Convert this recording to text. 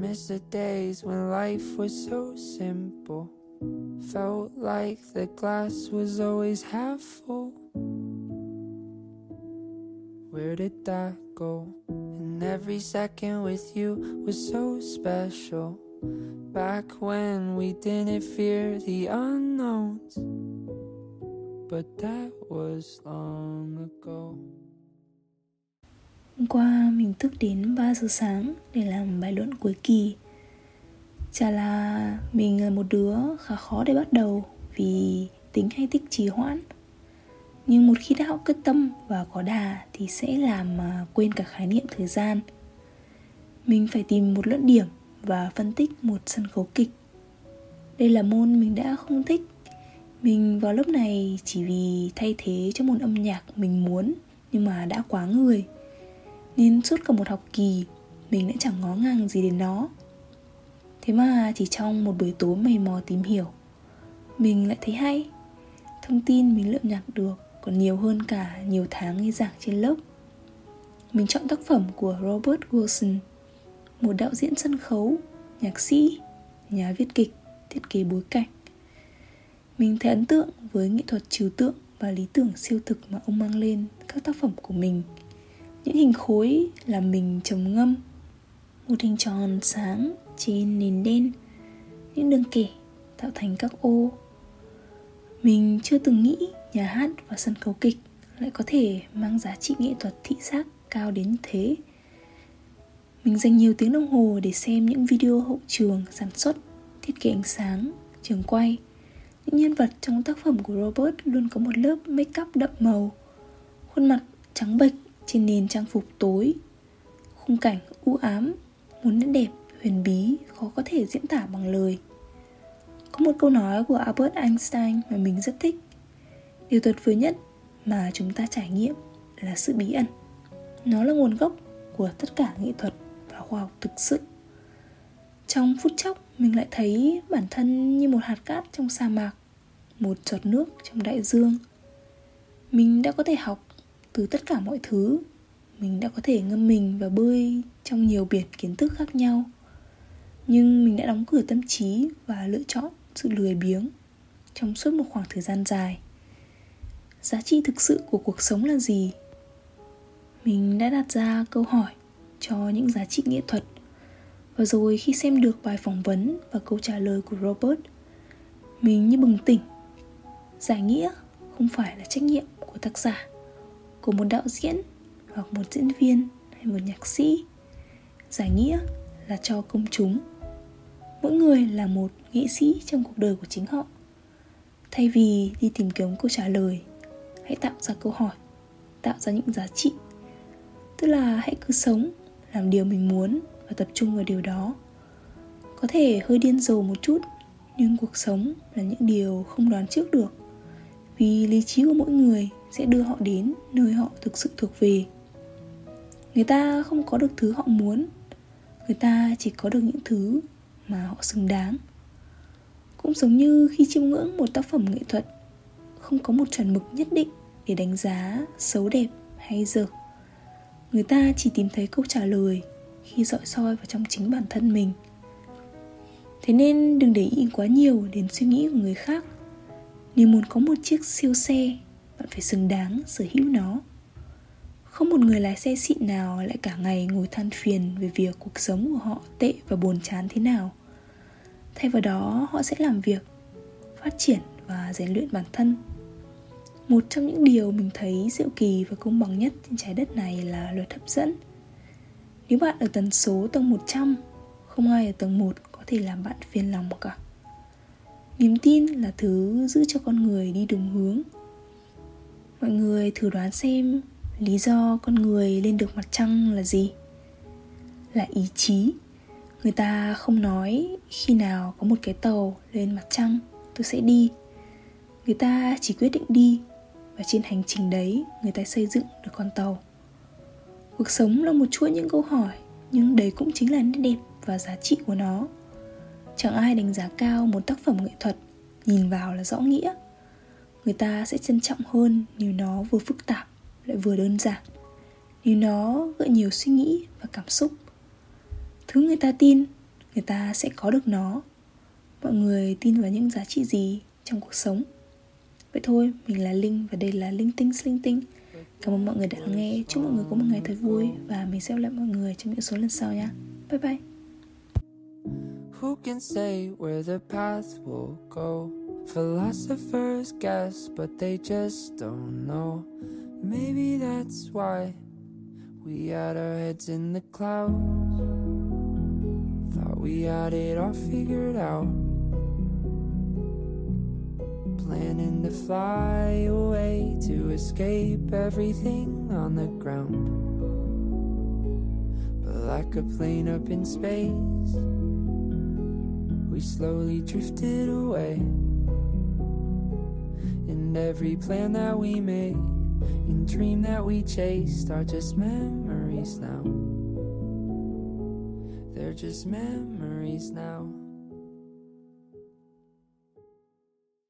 miss the days when life was so simple. Felt like the glass was always half full. Where did that go? And every second with you was so special. Back when we didn't fear the unknowns. But that was long ago. Hôm qua mình thức đến 3 giờ sáng để làm bài luận cuối kỳ. Chả là mình là một đứa khá khó để bắt đầu vì tính hay thích trì hoãn. Nhưng một khi đã quyết tâm và có đà thì sẽ làm mà quên cả khái niệm thời gian. Mình phải tìm một luận điểm và phân tích một sân khấu kịch. Đây là môn mình đã không thích. Mình vào lớp này chỉ vì thay thế cho môn âm nhạc mình muốn nhưng mà đã quá người nên suốt cả một học kỳ, mình đã chẳng ngó ngàng gì đến nó thế mà chỉ trong một buổi tối mày mò tìm hiểu, mình lại thấy hay. Thông tin mình lượm nhặt được còn nhiều hơn cả nhiều tháng nghe giảng trên lớp. Mình chọn tác phẩm của robert wilson, một đạo diễn sân khấu, nhạc sĩ, nhà viết kịch, thiết kế bối cảnh. Mình thấy ấn tượng với nghệ thuật trừu tượng và lý tưởng siêu thực mà ông mang lên các tác phẩm của mình những hình khối là mình trầm ngâm, một hình tròn sáng trên nền đen. Những đường kẻ tạo thành các ô. Mình chưa từng nghĩ nhà hát và sân khấu kịch lại có thể mang giá trị nghệ thuật thị giác cao đến thế. Mình dành nhiều tiếng đồng hồ để xem những video hậu trường, sản xuất, thiết kế ánh sáng, trường quay. Những nhân vật trong tác phẩm của robert luôn có một lớp make up đậm màu, khuôn mặt trắng bệch trên nền trang phục tối. Khung cảnh u ám một nét đẹp, huyền bí, khó có thể diễn tả bằng lời. Có một câu nói của albert einstein mà mình rất thích. Điều tuyệt vời nhất mà chúng ta trải nghiệm là sự bí ẩn. Nó là nguồn gốc của tất cả nghệ thuật và khoa học thực sự. Trong phút chốc, mình lại thấy bản thân như một hạt cát trong sa mạc, một giọt nước trong đại dương. Mình đã có thể học từ tất cả mọi thứ. Mình đã có thể ngâm mình và bơi trong nhiều biển kiến thức khác nhau. Nhưng mình đã đóng cửa tâm trí và lựa chọn sự lười biếng trong suốt một khoảng thời gian dài. Giá trị thực sự của cuộc sống là gì? Mình đã đặt ra câu hỏi cho những giá trị nghệ thuật. Và rồi khi xem được bài phỏng vấn và câu trả lời của robert, mình như bừng tỉnh. Giải nghĩa không phải là trách nhiệm của tác giả của một đạo diễn, hoặc một diễn viên, hay một nhạc sĩ. Giải nghĩa là cho công chúng. Mỗi người là một nghệ sĩ trong cuộc đời của chính họ. Thay vì đi tìm kiếm câu trả lời, hãy tạo ra câu hỏi, tạo ra những giá trị. Tức là hãy cứ sống, làm điều mình muốn và tập trung vào điều đó. Có thể hơi điên rồ một chút, nhưng cuộc sống là những điều không đoán trước được vì lý trí của mỗi người sẽ đưa họ đến nơi họ thực sự thuộc về. Người ta không có được thứ họ muốn, người ta chỉ có được những thứ mà họ xứng đáng. Cũng giống như khi chiêm ngưỡng một tác phẩm nghệ thuật, không có một chuẩn mực nhất định để đánh giá xấu đẹp hay dở. Người ta chỉ tìm thấy câu trả lời khi dọi soi vào trong chính bản thân mình. Thế nên đừng để ý quá nhiều đến suy nghĩ của người khác nếu muốn có một chiếc siêu xe, bạn phải xứng đáng sở hữu nó. Không một người lái xe xịn nào lại cả ngày ngồi than phiền về việc cuộc sống của họ tệ và buồn chán thế nào. Thay vào đó, họ sẽ làm việc, phát triển và rèn luyện bản thân. Một trong những điều mình thấy diệu kỳ và công bằng nhất trên trái đất này là luật hấp dẫn. Nếu bạn ở tần số tầng 100 Không ai ở tầng 1 có thể làm bạn phiền lòng cả. Niềm tin là thứ giữ cho con người đi đúng hướng. Mọi người thử đoán xem lý do con người lên được mặt trăng là gì. Là ý chí. Người ta không nói khi nào có một cái tàu lên mặt trăng, tôi sẽ đi. Người ta chỉ quyết định đi và trên hành trình đấy người ta xây dựng được con tàu. Cuộc sống là một chuỗi những câu hỏi, nhưng đấy cũng chính là nét đẹp và giá trị của nó chẳng ai đánh giá cao một tác phẩm nghệ thuật nhìn vào là rõ nghĩa. Người ta sẽ trân trọng hơn nếu nó vừa phức tạp, lại vừa đơn giản. Nếu nó gợi nhiều suy nghĩ và cảm xúc. Thứ người ta tin, người ta sẽ có được nó. Mọi người tin vào những giá trị gì trong cuộc sống? Vậy thôi, mình là linh và đây là linh tinh linh tinh. Cảm ơn mọi người đã nghe. Chúc mọi người có một ngày thật vui và mình sẽ gặp lại mọi người trong những số lần sau nha. Bye bye. Who can say where the path will go? Philosophers guess, but they just don't know. Maybe that's why we had our heads in the clouds. Thought we had it all figured out. Planning to fly away to escape everything on the ground. But like a plane up in space, we slowly drifted away. And every plan that we made and dream that we chased are just memories now. They're just memories now.